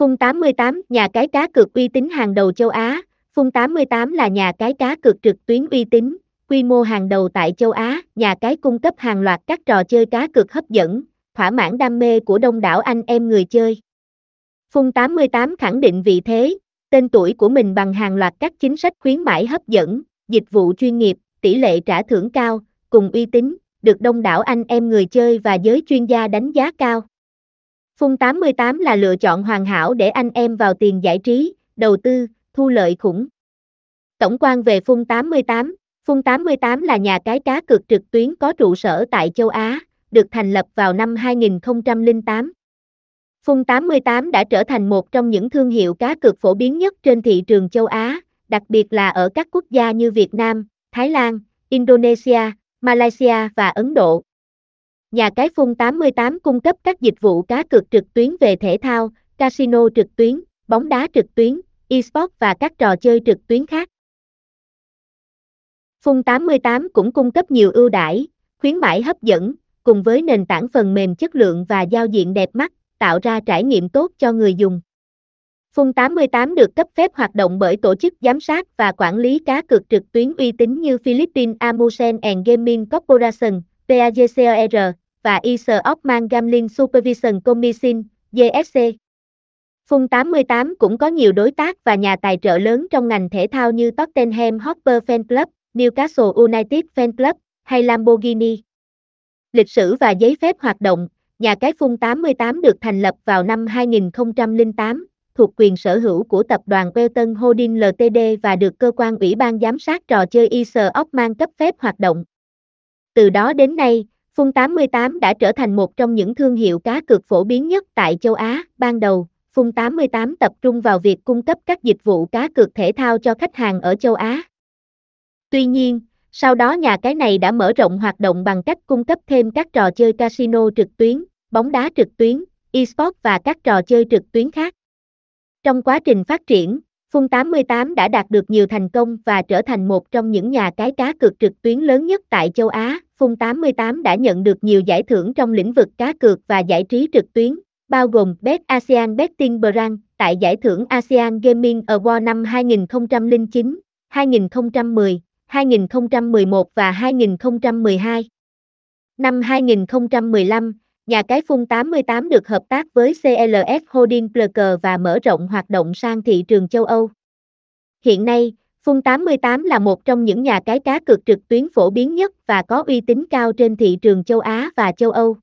Phun 88, nhà cái cá cược uy tín hàng đầu châu Á. Phun 88 là nhà cái cá cược trực tuyến uy tín, quy mô hàng đầu tại châu Á, nhà cái cung cấp hàng loạt các trò chơi cá cược hấp dẫn, thỏa mãn đam mê của đông đảo anh em người chơi. Phun 88 khẳng định vị thế, tên tuổi của mình bằng hàng loạt các chính sách khuyến mãi hấp dẫn, dịch vụ chuyên nghiệp, tỷ lệ trả thưởng cao, cùng uy tín, được đông đảo anh em người chơi và giới chuyên gia đánh giá cao. Phun 88 là lựa chọn hoàn hảo để anh em vào tiền giải trí, đầu tư, thu lợi khủng. Tổng quan về Phun 88 Phun 88 là nhà cái cá cược trực tuyến có trụ sở tại châu Á, được thành lập vào năm 2008. Phun 88 đã trở thành một trong những thương hiệu cá cược phổ biến nhất trên thị trường châu Á, đặc biệt là ở các quốc gia như Việt Nam, Thái Lan, Indonesia, Malaysia và Ấn Độ. Nhà cái Phun 88 cung cấp các dịch vụ cá cược trực tuyến về thể thao, casino trực tuyến, bóng đá trực tuyến, eSports và các trò chơi trực tuyến khác. Phun 88 cũng cung cấp nhiều ưu đãi, khuyến mãi hấp dẫn, cùng với nền tảng phần mềm chất lượng và giao diện đẹp mắt, tạo ra trải nghiệm tốt cho người dùng. Phun 88 được cấp phép hoạt động bởi tổ chức giám sát và quản lý cá cược trực tuyến uy tín như Philippines Amusement and Gaming Corporation, PAGCOR, và Isle of Gambling Supervision Commission, GSC. Phung 88 cũng có nhiều đối tác và nhà tài trợ lớn trong ngành thể thao như Tottenham Hotspur Fan Club, Newcastle United Fan Club, hay Lamborghini. Lịch sử và giấy phép hoạt động, nhà cái Phung 88 được thành lập vào năm 2008, thuộc quyền sở hữu của tập đoàn Welton Holding Ltd và được cơ quan ủy ban giám sát trò chơi Isle of cấp phép hoạt động. Từ đó đến nay, Phun 88 đã trở thành một trong những thương hiệu cá cược phổ biến nhất tại châu Á. Ban đầu, Phun 88 tập trung vào việc cung cấp các dịch vụ cá cược thể thao cho khách hàng ở châu Á. Tuy nhiên, sau đó nhà cái này đã mở rộng hoạt động bằng cách cung cấp thêm các trò chơi casino trực tuyến, bóng đá trực tuyến, eSports và các trò chơi trực tuyến khác. Trong quá trình phát triển, Phun 88 đã đạt được nhiều thành công và trở thành một trong những nhà cái cá cược trực tuyến lớn nhất tại châu Á. Phung 88 đã nhận được nhiều giải thưởng trong lĩnh vực cá cược và giải trí trực tuyến, bao gồm Best ASEAN Betting Brand tại giải thưởng ASEAN Gaming Award năm 2009, 2010, 2011 và 2012. Năm 2015, nhà cái Phung 88 được hợp tác với CLS Holding Plc và mở rộng hoạt động sang thị trường châu Âu. Hiện nay, Fun 88 là một trong những nhà cái cá cược trực tuyến phổ biến nhất và có uy tín cao trên thị trường châu Á và châu Âu.